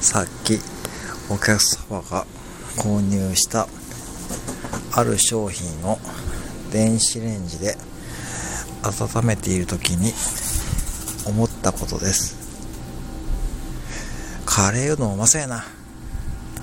さっきお客様が購入したある商品を電子レンジで温めている時に思ったことです。カレーうどんうまそうやな。